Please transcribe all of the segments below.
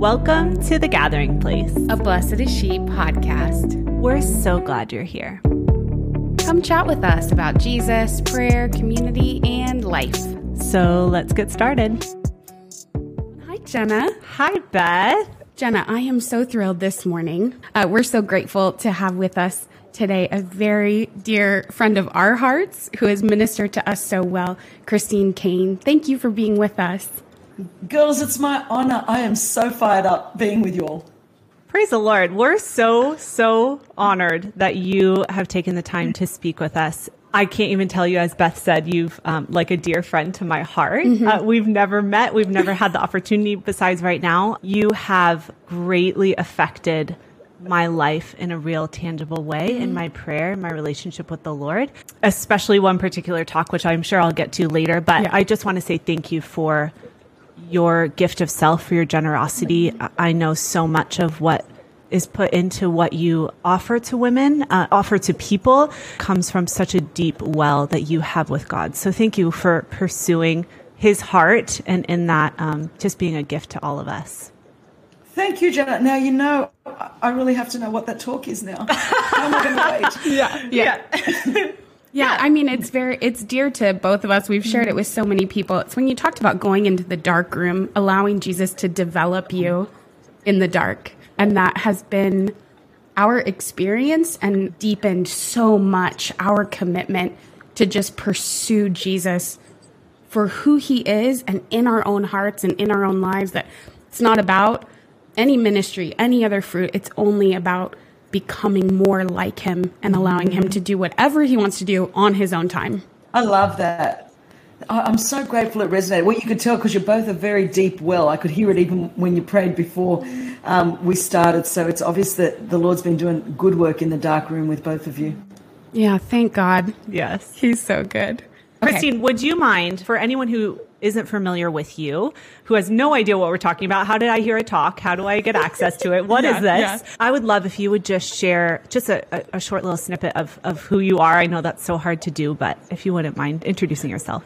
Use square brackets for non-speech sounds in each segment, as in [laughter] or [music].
Welcome to The Gathering Place, a Blessed is She podcast. We're so glad you're here. Come chat with us about Jesus, prayer, community, and life. So let's get started. Hi, Jenna. Hi, Beth. Jenna, I am so thrilled this morning. Uh, we're so grateful to have with us today a very dear friend of our hearts who has ministered to us so well, Christine Caine. Thank you for being with us. Girls, it's my honor. I am so fired up being with you all. Praise the Lord. We're so, so honored that you have taken the time to speak with us. I can't even tell you, as Beth said, you've um, like a dear friend to my heart. Mm-hmm. Uh, we've never met. We've never had the opportunity besides right now. You have greatly affected my life in a real tangible way mm-hmm. in my prayer, my relationship with the Lord, especially one particular talk, which I'm sure I'll get to later. But yeah. I just want to say thank you for your gift of self, for your generosity. I know so much of what is put into what you offer to women, uh, offer to people, comes from such a deep well that you have with God. So thank you for pursuing His heart and in that um, just being a gift to all of us. Thank you, Janet. Now you know I really have to know what that talk is now. How am I going to wait? Yeah, yeah. yeah. Yeah, I mean it's very it's dear to both of us. We've shared it mm-hmm. with so many people. It's when you talked about going into the dark room, allowing Jesus to develop you in the dark. And that has been our experience and deepened so much our commitment to just pursue Jesus for who he is and in our own hearts and in our own lives that it's not about any ministry, any other fruit. It's only about becoming more like him and allowing him to do whatever he wants to do on his own time. I love that. I'm so grateful it resonated. Well, you could tell because you're both a very deep well. I could hear it even when you prayed before um, we started. So it's obvious that the Lord's been doing good work in the dark room with both of you. Yeah, thank God. Yes. He's so good. Christine, would you mind for anyone who isn't familiar with you, who has no idea what we're talking about, how did I hear a talk? How do I get access to it? What [laughs] yeah, is this? Yeah. I would love if you would just share just a, a, short little snippet of, of who you are. I know that's so hard to do, but if you wouldn't mind introducing yourself.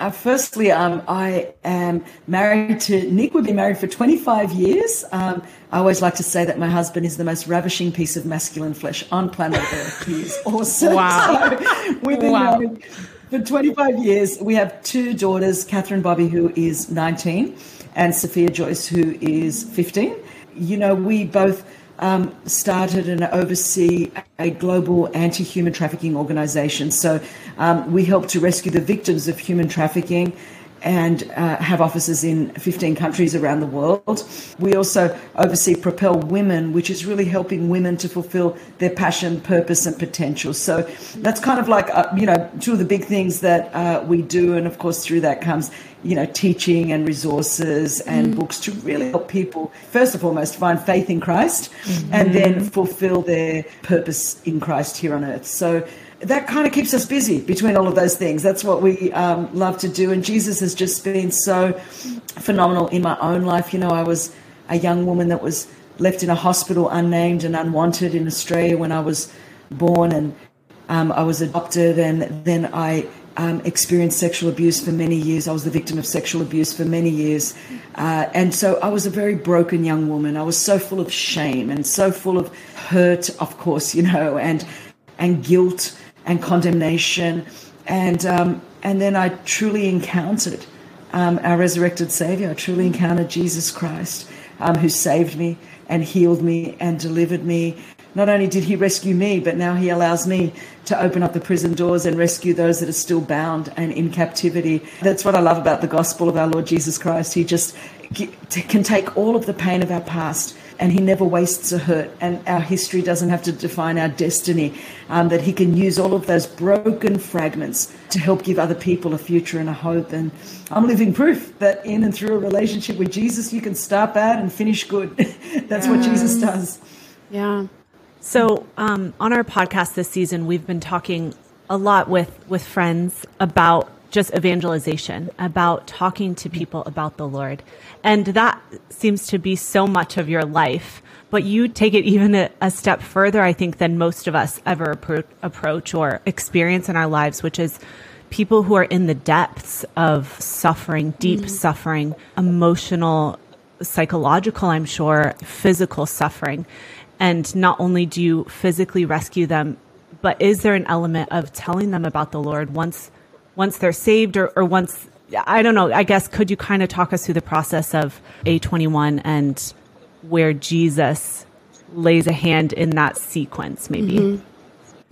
Uh, firstly, um, I am married to Nick. We've been married for 25 years. Um, I always like to say that my husband is the most ravishing piece of masculine flesh on planet Earth. He is [laughs] awesome. Wow. So [laughs] we've been wow. married for 25 years. We have two daughters, Catherine Bobbie, who is 19, and Sophia Joyce, who is 15. You know, we both um, started and oversee a global anti human trafficking organization. So um, we help to rescue the victims of human trafficking and uh, have offices in 15 countries around the world. We also oversee Propel Women, which is really helping women to fulfill their passion, purpose, and potential. So that's kind of like, uh, you know, two of the big things that uh, we do. And of course, through that comes, you know, teaching and resources and mm. books to really help people, first and foremost, find faith in Christ mm-hmm. and then fulfill their purpose in Christ here on earth. So that kind of keeps us busy between all of those things. That's what we um, love to do. And Jesus has just been so phenomenal in my own life. You know, I was a young woman that was left in a hospital unnamed and unwanted in Australia when I was born, and um, I was adopted, and then I um, experienced sexual abuse for many years. I was the victim of sexual abuse for many years. Uh, and so I was a very broken young woman. I was so full of shame and so full of hurt, of course, you know, and, and guilt and condemnation. And, um, and then I truly encountered um, our resurrected Savior. I truly encountered Jesus Christ, um, who saved me and healed me and delivered me. Not only did he rescue me, but now he allows me to open up the prison doors and rescue those that are still bound and in captivity. That's what I love about the gospel of our Lord Jesus Christ. He just can take all of the pain of our past and he never wastes a hurt. And our history doesn't have to define our destiny um, that he can use all of those broken fragments to help give other people a future and a hope. And i'm living proof that in and through a relationship with jesus you can start bad and finish good. [laughs] That's yes. what jesus does. Yeah. So um, on our podcast this season we've been talking a lot with with friends about just evangelization, about talking to people about the Lord. And that seems to be so much of your life. But you take it even a, a step further, I think, than most of us ever appro- approach or experience in our lives, which is people who are in the depths of suffering, deep mm-hmm. suffering, emotional psychological, I'm sure, physical suffering. And not only do you physically rescue them, but is there an element of telling them about the Lord once once they're saved or, or once I don't know, I guess could you kind of talk us through the process of A21 and where Jesus lays a hand in that sequence maybe? Mm-hmm.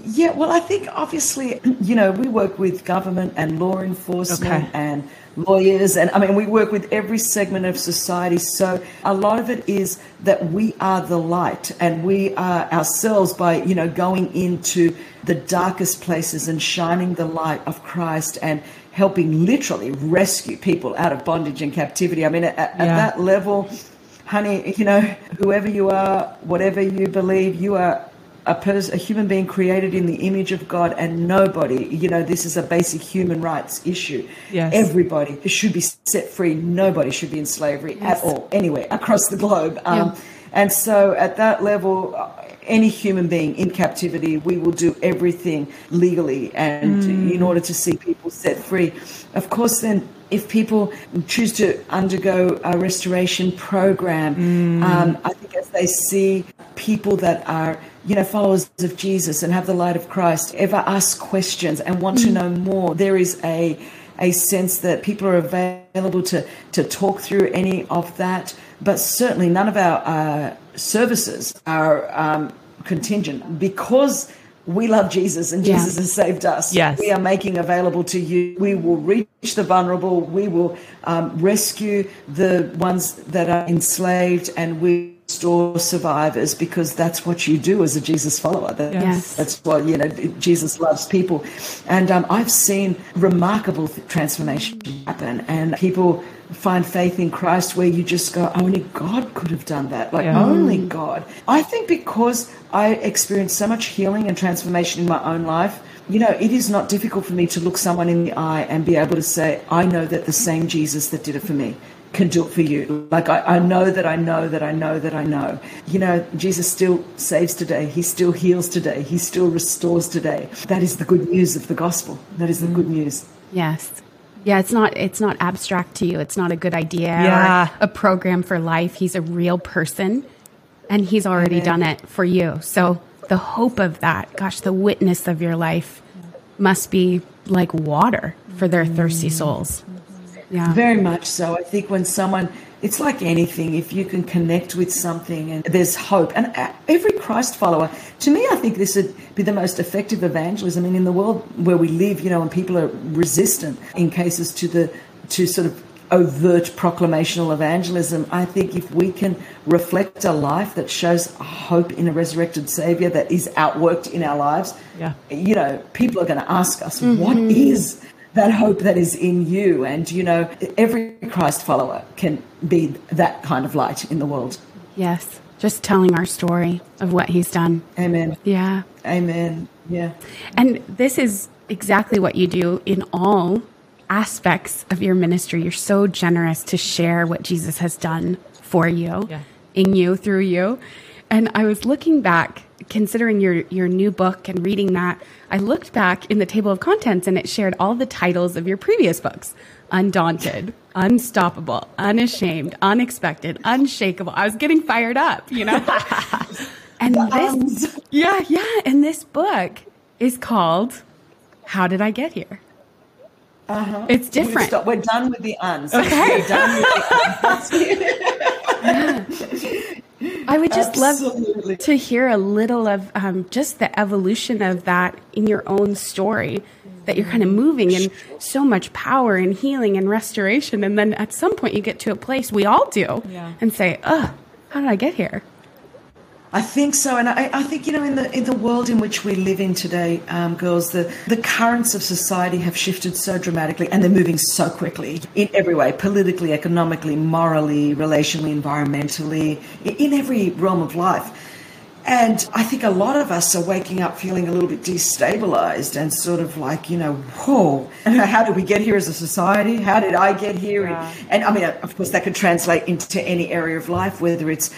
Yeah, well, I think obviously, [clears throat] you know, we work with government and law enforcement okay. and lawyers, and I mean, we work with every segment of society. So a lot of it is that we are the light, and we are ourselves by, you know, going into the darkest places and shining the light of Christ and helping literally rescue people out of bondage and captivity. I mean, at, yeah. at that level, honey, you know, whoever you are, whatever you believe, you are a person, a human being created in the image of God, and nobody, you know, this is a basic human rights issue. Yes. Everybody should be set free. Nobody should be in slavery yes. at all, anywhere across the globe. Um, yeah. And so, at that level, any human being in captivity, we will do everything legally and mm. in order to see people set free. Of course, then if people choose to undergo a restoration program, mm. um, I think as they see people that are you know, followers of Jesus and have the light of Christ ever ask questions and want mm. to know more, there is a a sense that people are available to to talk through any of that. But certainly, none of our uh, services are um, contingent because we love Jesus and Jesus yeah. has saved us. Yes. We are making available to you. We will reach the vulnerable. We will um, rescue the ones that are enslaved and we restore survivors because that's what you do as a Jesus follower. That, yes. That's what, you know, Jesus loves people. And um, I've seen remarkable transformation happen and people find faith in Christ where you just go, only God could have done that. Like, yeah. only God. I think because I experienced so much healing and transformation in my own life, you know, it is not difficult for me to look someone in the eye and be able to say, I know that the same Jesus that did it for me can do it for you. Like I, I, know that I know that I know that I know. You know, Jesus still saves today. He still heals today. He still restores today. That is the good news of the gospel. That is the good mm. news. Yes. Yeah, it's not it's not abstract to you. It's not a good idea yeah. a program for life. He's a real person and he's already Amen. done it for you. So the hope of that, gosh, the witness of your life must be like water for their thirsty souls. Yeah. Very much so. I think when someone, it's like anything, if you can connect with something and there's hope. And every Christ follower, to me, I think this would be the most effective evangelism. I mean, in the world where we live, you know, and people are resistant in cases to the, to sort of overt proclamational evangelism. I think if we can reflect a life that shows hope in a resurrected Savior that is outworked in our lives, yeah. you know, people are going to ask us, mm-hmm. what is that hope that is in you. And, you know, every Christ follower can be that kind of light in the world. Yes. Just telling our story of what he's done. Amen. Yeah. Amen. Yeah. And this is exactly what you do in all aspects of your ministry. You're so generous to share what Jesus has done for you, yeah. in you, through you. And I was looking back considering your your new book and reading that, I looked back in the table of contents and it shared all the titles of your previous books. Undaunted, Unstoppable, Unashamed, Unexpected, Unshakable. I was getting fired up, you know? [laughs] and this Yeah, yeah, and this book is called How Did I Get Here? Uh-huh. It's different. We're, done with the uns. Okay. We're done with the uns. [laughs] I would just Absolutely. love to hear a little of um, just the evolution of that in your own story. That you're kind of moving and so much power and healing and restoration, and then at some point you get to a place we all do, yeah. and say, "Oh, how did I get here?" I think so, and I, I, think you know in the in the world in which we live in today, um, girls, the the currents of society have shifted so dramatically, and they're moving so quickly in every way, politically, economically, morally, relationally, environmentally, in every realm of life. And I think a lot of us are waking up feeling a little bit destabilized and sort of like, you know, whoa, [laughs] how did we get here as a society? How did I get here? Yeah. And I mean, of course, that could translate into any area of life, whether it's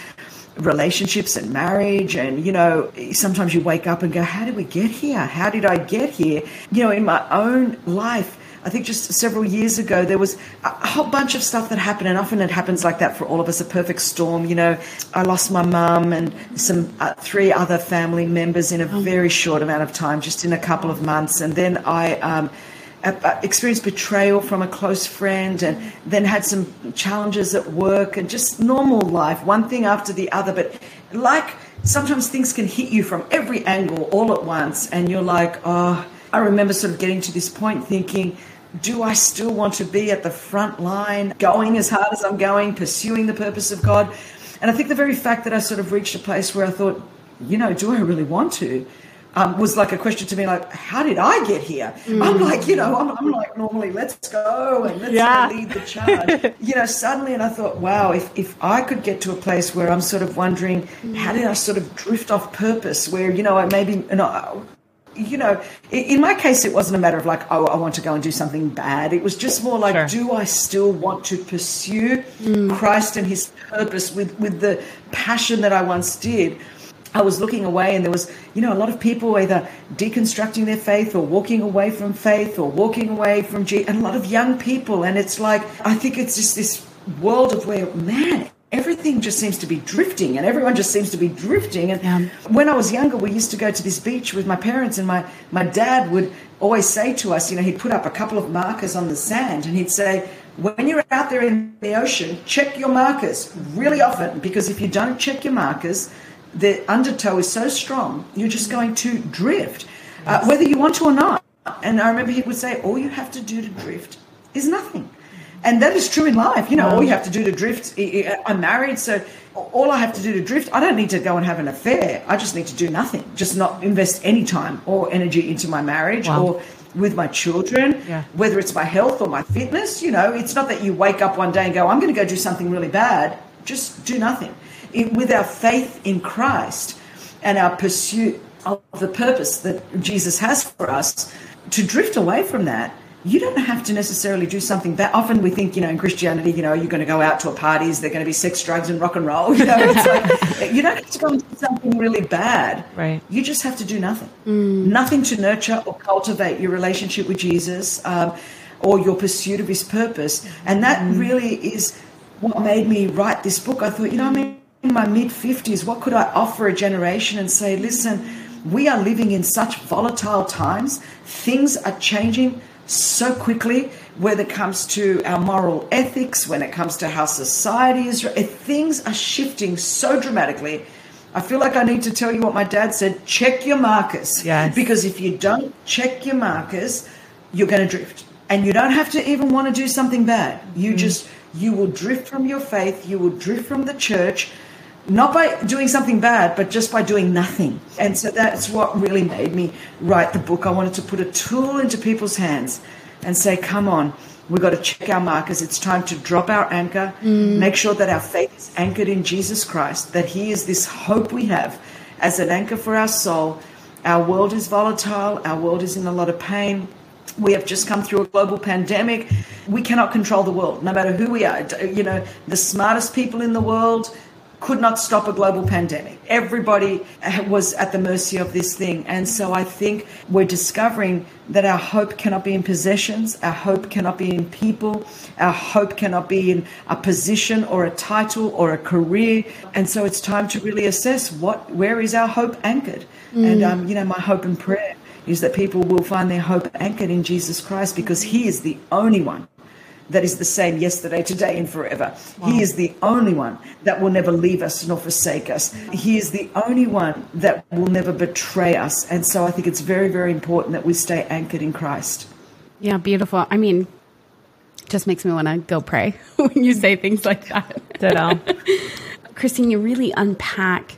relationships and marriage and you know sometimes you wake up and go how did we get here how did i get here you know in my own life I think just several years ago, there was a whole bunch of stuff that happened, and often it happens like that for all of us a perfect storm. You know, I lost my mum and some uh, three other family members in a oh. very short amount of time, just in a couple of months. And then I, um, experienced betrayal from a close friend and then had some challenges at work and just normal life, one thing after the other. But like sometimes things can hit you from every angle all at once, and you're like, oh, I remember sort of getting to this point thinking, do I still want to be at the front line, going as hard as I'm going, pursuing the purpose of God? And I think the very fact that I sort of reached a place where I thought, you know, do I really want to? Um, was like a question to me, like, how did I get here? Mm. I'm like, you know, I'm, I'm, like, normally, let's go and let's yeah. lead the charge. [laughs] you know, suddenly, and I thought, wow, if, if I could get to a place where I'm sort of wondering, mm. how did I sort of drift off purpose, where, you know, I maybe, you know, you know, in my case, it wasn't a matter of like, oh, I want to go and do something bad. It was just more like, sure. do I still want to pursue mm. Christ and his purpose with, with the passion that I once did? I was looking away, and there was, you know, a lot of people either deconstructing their faith or walking away from faith or walking away from Jesus, and a lot of young people. And it's like, I think it's just this world of where, man, everything just seems to be drifting and everyone just seems to be drifting. And yeah. when I was younger, we used to go to this beach with my parents, and my, my dad would always say to us, you know, he'd put up a couple of markers on the sand and he'd say, when you're out there in the ocean, check your markers really often because if you don't check your markers, the undertow is so strong, you're just going to drift, uh, whether you want to or not. And I remember he would say, all you have to do to drift is nothing. And that is true in life. You know, all you have to do to drift. I'm married, so all I have to do to drift, I don't need to go and have an affair. I just need to do nothing, just not invest any time or energy into my marriage wow. or with my children, yeah. whether it's my health or my fitness. You know, it's not that you wake up one day and go, I'm going to go do something really bad. Just do nothing with our faith in Christ and our pursuit of the purpose that Jesus has for us, to drift away from that, you don't have to necessarily do something that often we think, you know, in Christianity, you know, you're going to go out to a parties, they're going to be sex, drugs, and rock and roll. [laughs] You know, it's like, you don't have to go and do something really bad. Right. You just have to do nothing. Mm. Nothing to nurture or cultivate your relationship with Jesus um, or your pursuit of his purpose. And that mm. really is what made me write this book. I thought, you know, I mean, in my mid 50s, what could I offer a generation and say, listen, we are living in such volatile times. Things are changing so quickly when it comes to our moral ethics, when it comes to how society is. Things are shifting so dramatically. I feel like I need to tell you what my dad said check your markers. Yes. Because if you don't check your markers, you're going to drift. And you don't have to even want to do something bad. You mm. just, you will drift from your faith, you will drift from the church not by doing something bad, but just by doing nothing. And so that's what really made me write the book. I wanted to put a tool into people's hands and say, come on, we've got to check our markers. It's time to drop our anchor, mm. make sure that our faith is anchored in Jesus Christ, that He is this hope we have as an anchor for our soul. Our world is volatile, our world is in a lot of pain. We have just come through a global pandemic. We cannot control the world, no matter who we are. You know, the smartest people in the world, could not stop a global pandemic. Everybody was at the mercy of this thing. And so I think we're discovering that our hope cannot be in possessions, our hope cannot be in people, our hope cannot be in a position or a title or a career. And so it's time to really assess what where is our hope anchored? Mm. And um, you know, my hope and prayer is that people will find their hope anchored in Jesus Christ because he is the only one that is the same yesterday, today, and forever. Wow. He is the only one that will never leave us nor forsake us. He is the only one that will never betray us. And so I think it's very, very important that we stay anchored in Christ. Yeah, beautiful. I mean, just makes me want to go pray [laughs] when you say things like that. Ditto. [laughs] Christine, you really unpack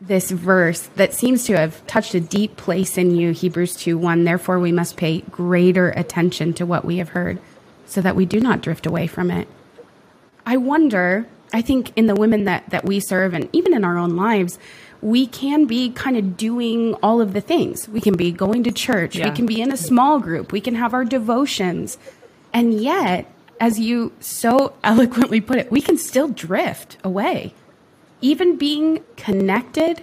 this verse that seems to have touched a deep place in you, Hebrews 2 1. Therefore, we must pay greater attention to what we have heard so that we do not drift away from it. I wonder, I think in the women that, that we serve and even in our own lives, we can be kind of doing all of the things. We can be going to church, yeah. we can be in a small group, we can have our devotions. And yet, as you so [laughs] eloquently put it, we can still drift away. Even being connected,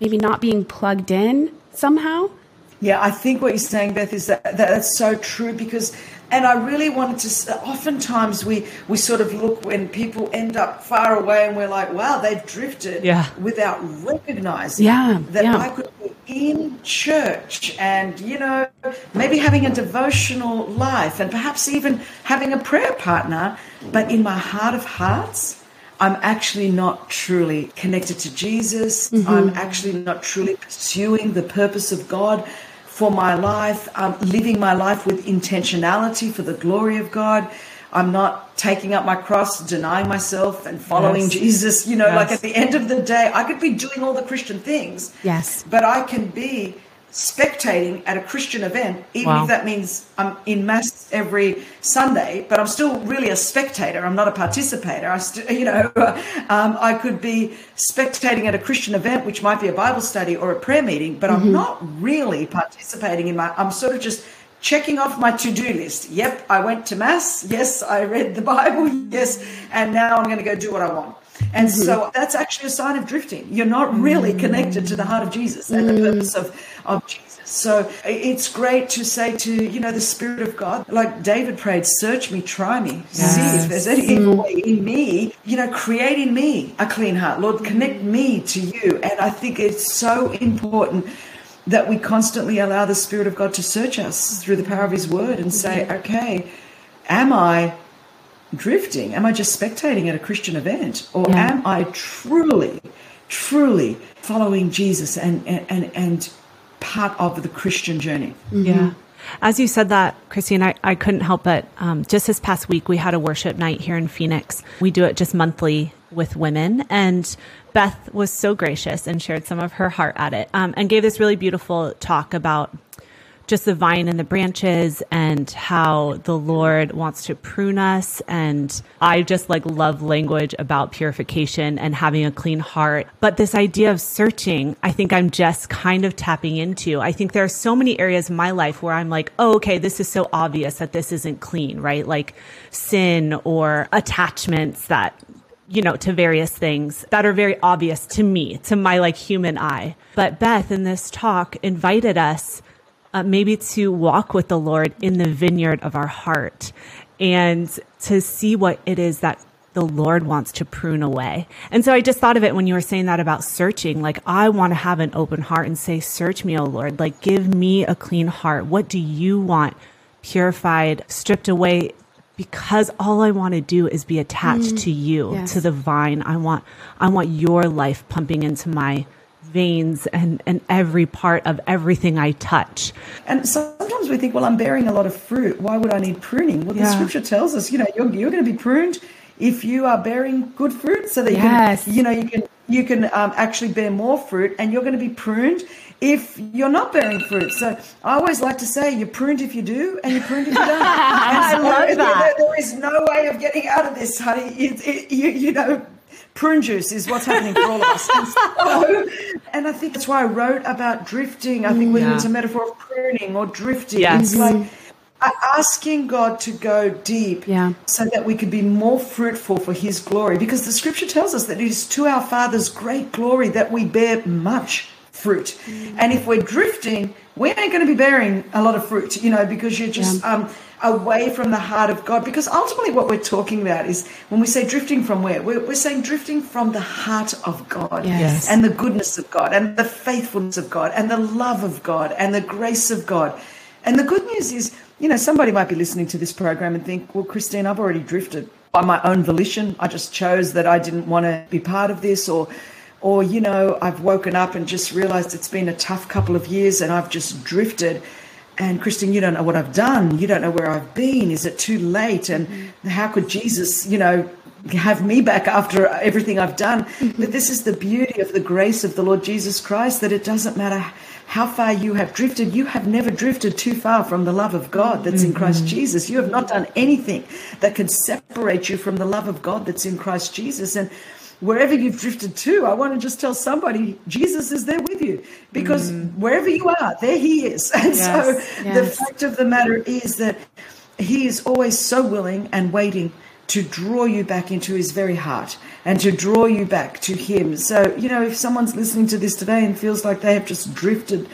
maybe not being plugged in somehow. Yeah, I think what you're saying, Beth, is that, that that's so true because And I really wanted to. Oftentimes, we we sort of look when people end up far away, and we're like, "Wow, they've drifted," yeah. without recognizing yeah, that yeah. I could be in church, and you know, maybe having a devotional life, and perhaps even having a prayer partner, but in my heart of hearts, I'm actually not truly connected to Jesus. Mm-hmm. I'm actually not truly pursuing the purpose of God for my life, um, living my life with intentionality for the glory of God. I'm not taking up my cross, denying myself, and following yes. Jesus. You know, yes. like at the end of the day, I could be doing all the Christian things. Yes. But I can be spectating at a Christian event, even wow. if that means I'm in mass every Sunday, but I'm still really a spectator. I'm not a participator. I still, [laughs] you know, um, I could be spectating at a Christian event, which might be a Bible study or a prayer meeting, but mm-hmm. I'm not really participating in my, I'm sort of just checking off my to-do list. Yep, I went to mass. Yes, I read the [laughs] Bible. Yes, and now I'm going to go do what I want. And mm-hmm. so that's actually a sign of drifting. You're not really mm. connected to the heart of Jesus and mm. the purpose of, of Jesus. So it's great to say to, you know, the Spirit of God, like David prayed, search me, try me, yes. see if there's any evil way in me, you know, create in me a clean heart. Lord, connect me to you. And I think it's so important that we constantly allow the Spirit of God to search us through the power of His Word and say, okay, am I drifting? Am I just spectating at a Christian event? Or yeah. am I truly, truly following Jesus and, and, and part of the Christian journey? Mm-hmm. Yeah. As you said that, Christine, I, I couldn't help but um, just this past week, we had a worship night here in Phoenix. We do it just monthly with women. And Beth was so gracious and shared some of her heart at it um, and gave this really beautiful talk about just the vine and the branches and how the Lord wants to prune us. And I just like love language about purification and having a clean heart. But this idea of searching, I think I'm just kind of tapping into. I think there are so many areas in my life where I'm like, oh, okay, this is so obvious that this isn't clean, right? Like sin or attachments that you know, to various things that are very obvious to me, to my like human eye. But Beth in this talk invited us uh, maybe to walk with the Lord in the vineyard of our heart and to see what it is that the Lord wants to prune away. And so I just thought of it when you were saying that about searching. Like, I want to have an open heart and say, Search me, O Lord. Like, give me a clean heart. What do you want purified, stripped away? Because all I want to do is be attached mm, to you, yes. to the vine. I want, I want your life pumping into my veins and, and every part of everything I touch. And sometimes we think, well, I'm bearing a lot of fruit. Why would I need pruning? Well, the yeah. scripture tells us, you know, you're, you're going to be pruned if you are bearing good fruit so that you yes. can, you know, you can, you can um, actually bear more fruit and you're going to be pruned if you're not bearing fruit. So I always like to say you're pruned if you do and you're pruned if you don't. [laughs] I so love that. There, there is no way of getting out of this, honey. It, it, you, you know, prune juice is what's happening for all of us. And, [laughs] so, [laughs] and I think that's why I wrote about drifting. I think whether yeah. it's a metaphor of pruning or drifting, yes. it's like asking God to go deep yeah. so that we could be more fruitful for His glory. Because the scripture tells us that it is to our Father's great glory that we bear much fruit. And if we're drifting, we ain't going to be bearing a lot of fruit, you know, because you're just. Yeah. Um, away from the heart of God. Because ultimately, what we're talking about is when we say drifting from where, we're, we're saying drifting from the heart of God yes. and the goodness of God and the faithfulness of God and the love of God and the grace of God. And the good news is, you know, somebody might be listening to this program and think, well, Christine, I've already drifted by my own volition. I just chose that I didn't want to be part of this or or you know i've woken up and just realized it's been a tough couple of years and i've just drifted and Christine, you don't know what I've done. You don't know where I've been. Is it too late? And mm-hmm. how could Jesus, you know, have me back after everything I've done? Mm-hmm. But this is the beauty of the grace of the Lord Jesus Christ that it doesn't matter how far you have drifted. You have never drifted too far from the love of God that's in Christ mm-hmm. Jesus. You have not done anything that can separate you from the love of God that's in Christ Jesus. And wherever you've drifted to, I want to just tell somebody Jesus is there with you because mm. wherever you are, there He is. [laughs] And yes, so yes. the fact of the matter is that He is always so willing and waiting to draw you back into His very heart and to draw you back to Him. So, you know, if someone's listening to this today and feels like they have just drifted,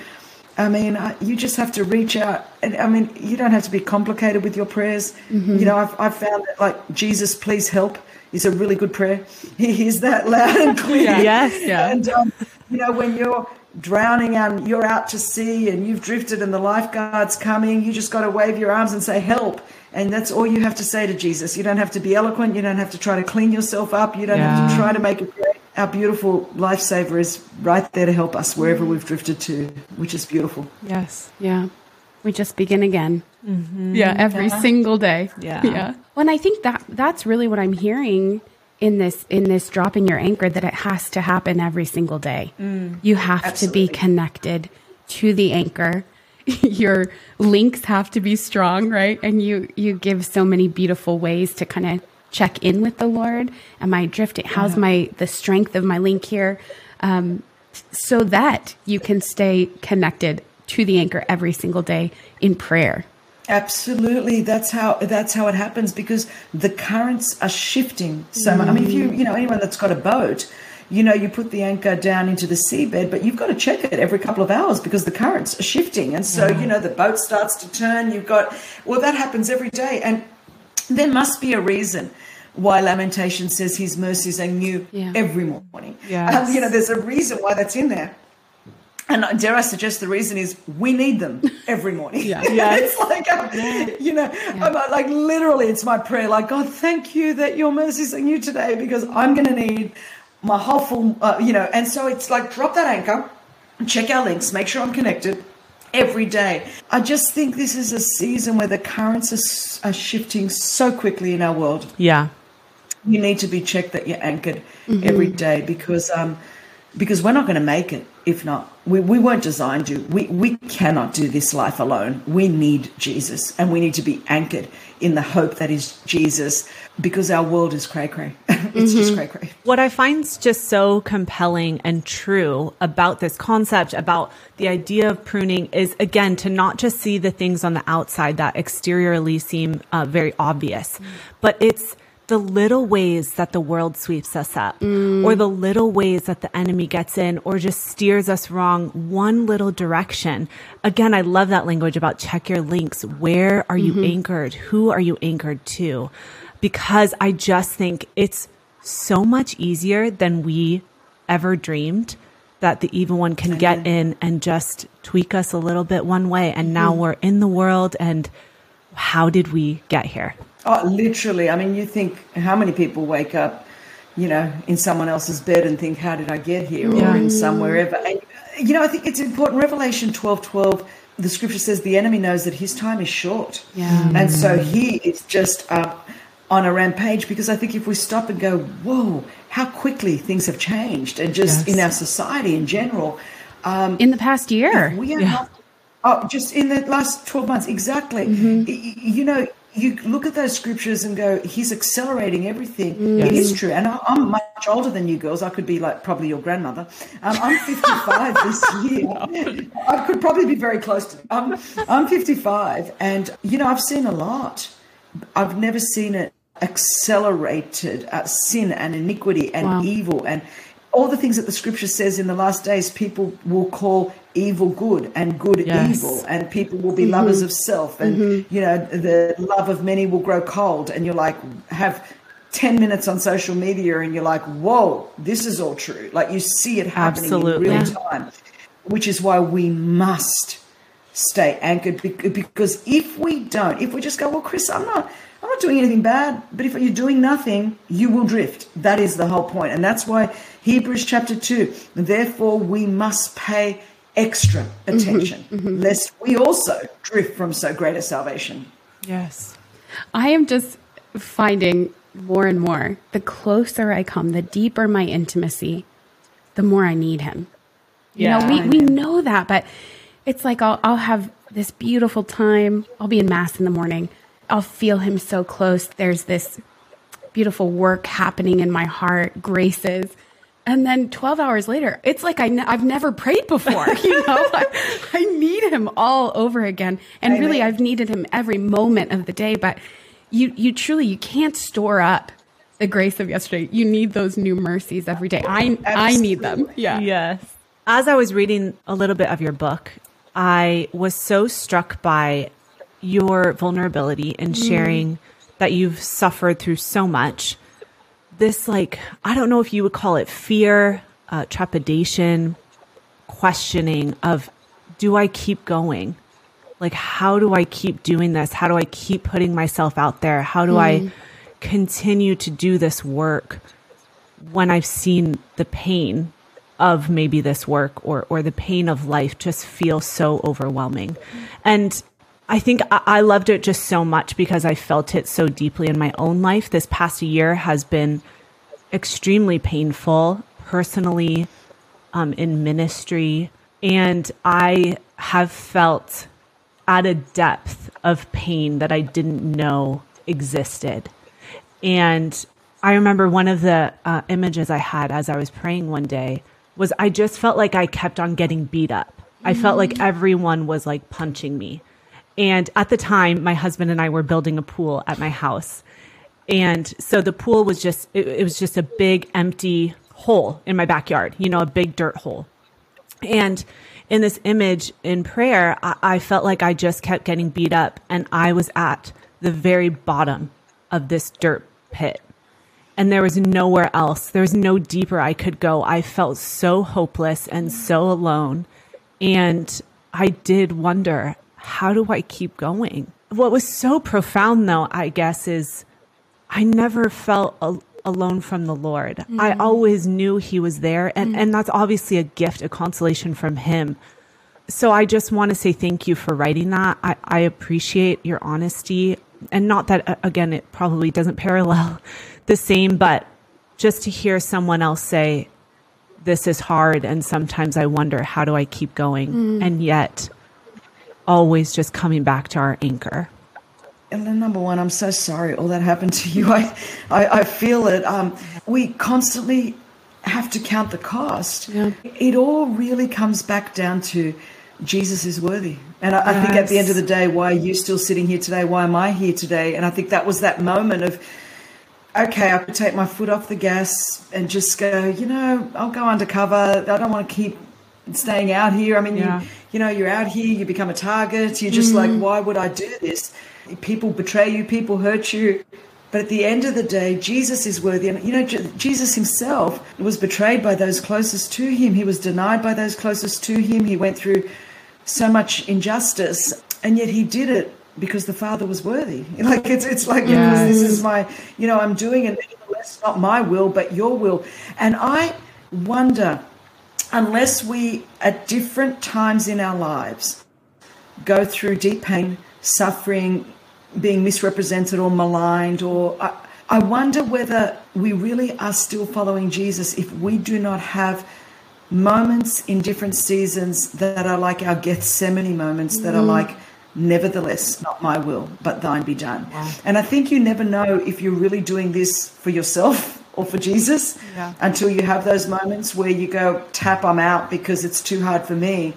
I mean, you just have to reach out. And I mean, you don't have to be complicated with your prayers. Mm-hmm. You know, I've, I've found that, like, Jesus, please help is a really good prayer. He hears that loud and clear. yeah. [laughs] Yes, yeah. And, um, you know, when you're drowning and you're out to sea and you've drifted and the lifeguard's coming, you just got to wave your arms and say, help. And that's all you have to say to Jesus. You don't have to be eloquent. You don't have to try to clean yourself up. You don't yeah. have to try to make it great. Our beautiful lifesaver is right there to help us wherever we've drifted to, which is beautiful. Yes. Yeah. We just begin again. Mm-hmm. Yeah. Every yeah. single day. Yeah. Yeah. Well, and I think that that's really what I'm hearing in this in this dropping your anchor that it has to happen every single day. Mm, you have absolutely. to be connected to the anchor. [laughs] your links have to be strong, right? And you you give so many beautiful ways to kind of check in with the Lord. Am I drifting? How's yeah. my the strength of my link here? Um, so that you can stay connected to the anchor every single day in prayer. Absolutely, that's how that's how it happens because the currents are shifting so mm. much. I mean, if you you know anyone that's got a boat, you know you put the anchor down into the seabed, but you've got to check it every couple of hours because the currents are shifting, and so yeah. you know the boat starts to turn. You've got well, that happens every day, and there must be a reason why Lamentation says His mercies are new yeah. every morning. Yeah, um, you know, there's a reason why that's in there. And dare I suggest the reason is we need them every morning. yeah. [laughs] yeah. it's like, um, you know, yeah. I'm, uh, like literally it's my prayer, like, God, thank you that your mercies are new today because I'm going to need my whole full, uh, you know, and so it's like drop that anchor, check our links, make sure I'm connected every day. I just think this is a season where the currents are, are shifting so quickly in our world. Yeah. You need to be checked that you're anchored mm-hmm. every day because, um, because we're not going to make it if not. We, we weren't designed to. We, we cannot do this life alone. We need Jesus and we need to be anchored in the hope that is Jesus because our world is cray cray. [laughs] it's mm-hmm. just cray cray. What I find just so compelling and true about this concept, about the idea of pruning, is again to not just see the things on the outside that exteriorly seem uh, very obvious, mm. but it's the little ways that the world sweeps us up mm. or the little ways that the enemy gets in or just steers us wrong one little direction. Again, I love that language about check your links. Where are you mm-hmm. anchored? Who are you anchored to? Because I just think it's so much easier than we ever dreamed that the evil one can get in and just tweak us a little bit one way. And now mm. we're in the world. And how did we get here? Oh, literally. I mean, you think how many people wake up, you know, in someone else's bed and think, how did I get here? Yeah. Or in somewhere ever. And, you know, I think it's important. Revelation 12 12, the scripture says the enemy knows that his time is short. Yeah. And so he is just uh, on a rampage because I think if we stop and go, whoa, how quickly things have changed and just yes. in our society in general. Um, in the past year. We are yeah. not, oh, just in the last 12 months, exactly. Mm-hmm. You know, you look at those scriptures and go, he's accelerating everything. Yes. It is true. And I, am much older than you girls. I could be like probably your grandmother. Um, I'm 55 this year. [laughs] I could probably be very close to, I'm, I'm 55. And, you know, I've seen a lot. I've never seen it accelerated uh, sin and iniquity and wow. evil and all the things that the scripture says in the last days people will call evil good and good yes. evil and people will be mm-hmm. lovers of self and mm-hmm. you know the love of many will grow cold and you're like have 10 minutes on social media and you're like whoa this is all true like you see it happening Absolutely. in real time which is why we must stay anchored because if we don't if we just go well chris i'm not i'm not doing anything bad but if you're doing nothing you will drift that is the whole point and that's why hebrews chapter 2 therefore we must pay extra mm-hmm. attention, mm-hmm, mm-hmm. lest we also drift from so great a salvation. Yes. I am just finding more and more the closer I come, the deeper my intimacy, the more I need him. Yeah, you know, we, we know that, but it's like I'll, I'll have this beautiful time. I'll be in mass in the morning. I'll feel him so close. There's this beautiful work happening in my heart, graces. And then 12 hours later, it's like I have never prayed before. [laughs] You know, I, I, need him all over again. And really, I've needed him every moment of the day. But you, you truly, you can't store up the grace of yesterday. You need those new mercies every day. I, I need them. Yeah. Yes. As I was reading a little bit of your book, I was so struck by your vulnerability in mm. sharing that you've suffered through so much. This, like, I don't know if you would call it fear, uh, trepidation, questioning of, do I keep going? Like, how do I keep doing this? How do I keep putting myself out there? How do I continue to do this work when I've seen the pain of maybe this work or or the pain of life just feel so overwhelming. And I think I, loved it just so much because I felt it so deeply in my own life. This past year has been extremely painful personally, um, in ministry, and I have felt at a depth of pain that I didn't know existed. And I remember one of the uh, images I had as I was praying one day was I just felt like I kept on getting beat up. I felt like everyone was like punching me. And at the time, my husband and I were building a pool at my house. And so the pool was just, it, it was just a big empty hole in my backyard, you know, a big dirt hole. And in this image in prayer, I, I felt like I just kept getting beat up and I was at the very bottom of this dirt pit and there was nowhere else. There was no deeper I could go. I felt so hopeless and so alone. And I did wonder, how do I keep going? What was so profound, though, I guess, is I never felt al- alone from the Lord. Mm. I always knew He was there. And, mm. and that's obviously a gift, a consolation from Him. So I just want to say thank you for writing that. I, I appreciate your honesty. And not that, again, it probably doesn't parallel [laughs] the same, but just to hear someone else say, this is hard. And sometimes I wonder, how do I keep going? Mm. And yet, always just coming back to our anchor. And number one, I'm so sorry all that happened to you. [laughs] I, I, I feel it. Um, we constantly have to count the cost. Yeah. It all really comes back down to Jesus is worthy. And I, yes. I think at the end of the day, why are you still sitting here today? Why am I here today? And I think that was that moment of, okay, I could take my foot off the gas and just go, you know, I'll go undercover. I don't want to keep staying out here. I mean, yeah. you, you know, you're out here, you become a target. You're just mm-hmm. like, why would I do this? People betray you, people hurt you. But at the end of the day, Jesus is worthy. And, you know, Jesus himself was betrayed by those closest to him. He was denied by those closest to him. He went through so much injustice, and yet he did it because the Father was worthy. [laughs] Like it's it's like yes. this is my you know I'm doing it nevertheless not my will but your will, and I wonder unless we at different times in our lives go through deep pain, suffering, being misrepresented or maligned or. I, I wonder whether we really are still following Jesus if we do not have moments in different seasons that are like our Gethsemane moments, that are mm. like Nevertheless, not my will, but thine be done. Wow. And I think you never know if you're really doing this for yourself or for Jesus yeah. until you have those moments where you go, tap, I'm out because it's too hard for me,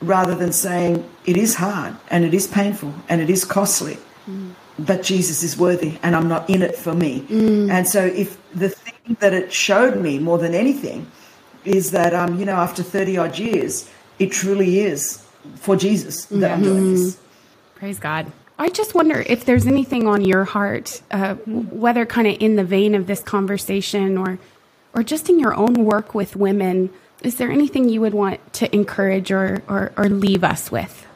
rather than saying, it is hard and it is painful and it is costly, mm. but Jesus is worthy and I'm not in it for me. Mm. And so, if the thing that it showed me more than anything is that, um, you know, after 30 odd years, it truly is for Jesus that I'm doing this. Praise God. I just wonder if there's anything on your heart, uh, whether kind of in the vein of this conversation or, or just in your own work with women. Is there anything you would want to encourage or, or, or leave us with?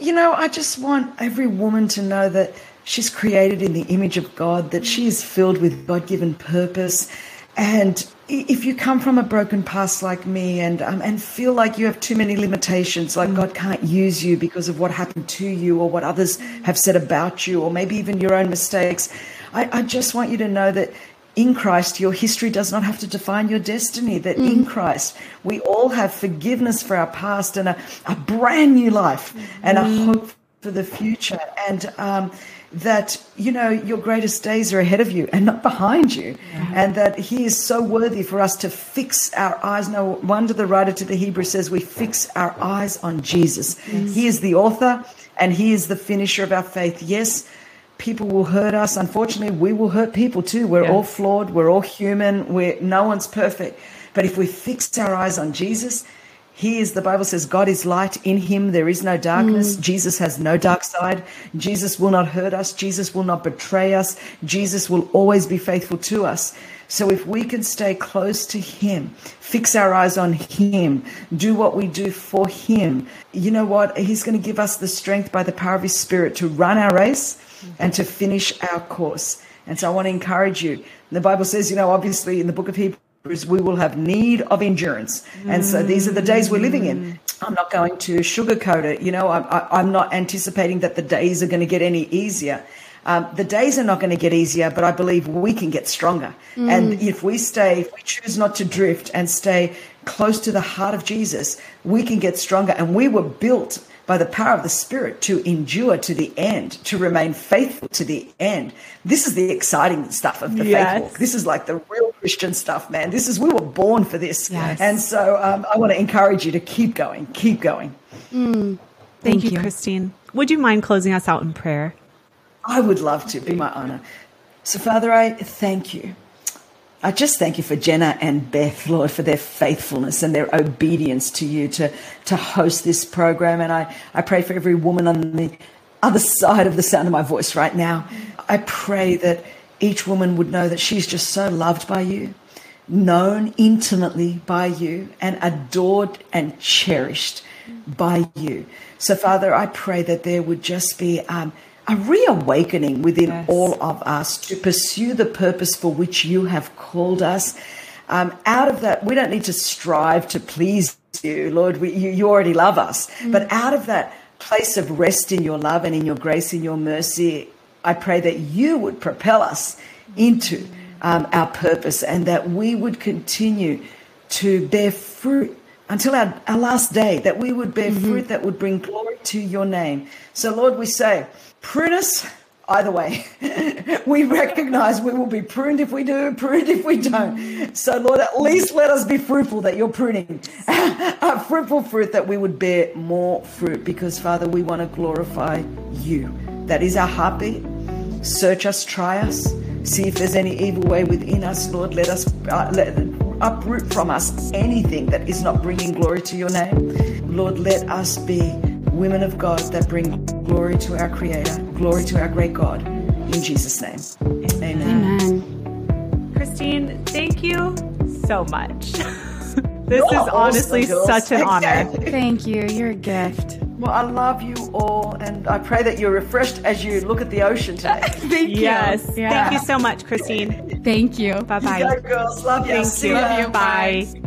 You know, I just want every woman to know that she's created in the image of God, that she is filled with God given purpose, and if you come from a broken past like me and um, and feel like you have too many limitations, like God can't use you because of what happened to you or what others have said about you, or maybe even your own mistakes, I, I just want you to know that in Christ, your history does not have to define your destiny. That mm. in Christ, we all have forgiveness for our past and a, a brand new life mm. and a mm. hope for the future. And um, that you know your greatest days are ahead of you and not behind you. Yeah. and that he is so worthy for us to fix our eyes. No wonder the writer to the hebrews says we fix our eyes on jesus. Yes. he is the author and he is the finisher of our faith. Yes people will hurt us. Unfortunately we will hurt people too. We're yeah. all flawed. We're all human. We're no one's perfect. But if we fix our eyes on jesus He is, the Bible says, God is light. In him there is no darkness. Mm. Jesus has no dark side. Jesus will not hurt us. Jesus will not betray us. Jesus will always be faithful to us. So if we can stay close to him, fix our eyes on him, do what we do for him, you know what? He's going to give us the strength by the power of his spirit to run our race and to finish our course. And so I want to encourage you. The Bible says, you know, obviously in the book of Hebrews, we will have need of endurance. And so these are the days we're living in. I'm not going to sugarcoat it. You know, I, am not anticipating that the days are going to get any easier. Um, the days are not going to get easier, but I believe we can get stronger. Mm. And if we stay, if we choose not to drift and stay close to the heart of Jesus, we can get stronger. And we were built by the power of the Spirit to endure to the end, to remain faithful to the end. This is the exciting stuff of the yes. faith walk. This is like the real Christian stuff, man. This is, we were born for this. Yes. And so um, I want to encourage you to keep going, keep going. Mm. Thank, Thank you, you, Christine. Would you mind closing us out in prayer? I would love to, be my honor. So, Father, I thank you I just thank you for Jenna and Beth, Lord, for their faithfulness and their obedience to you to, to host this program. And I, I pray for every woman on the other side of the sound of my voice right now. I pray that each woman would know that she's just so loved by you, known intimately by you, and adored and cherished by you. So, Father, I pray that there would just be um, a reawakening within yes. all of us to pursue the purpose for which you have called us. Um, out of that, we don't need to strive to please you, Lord. We, you, you, already love us. Mm. But out of that place of rest in your love and in your grace and your mercy, I pray that you would propel us into um, our purpose and that we would continue to bear fruit until our, our last day, that we would bear mm-hmm. fruit that would bring glory to your name. So, Lord, we say, prune us either way. [laughs] we recognize we will be pruned if we do, pruned if we don't. So, Lord, at least let us be fruitful that you're pruning. [laughs] Fruitful fruit that we would bear more fruit because, Father, we want to glorify you. That is our heartbeat. Search us, try us, see if there's any evil way within us, Lord. Let us uh, let, uproot from us anything that is not bringing glory to your name. Lord, let us be women of God that bring glory to our Creator, glory to our great God. In Jesus' name. Amen. Amen. Christine, thank you so much. [laughs] this is honestly such an honor. Thank you. You're a gift. Well, I love you all, and I pray that you're refreshed as you look at the ocean today. [laughs] Thank yes. you. Yeah. Thank you so much, Christine. Thank you. Bye bye. Go, girls. Love you. Thank you. Love you. Bye.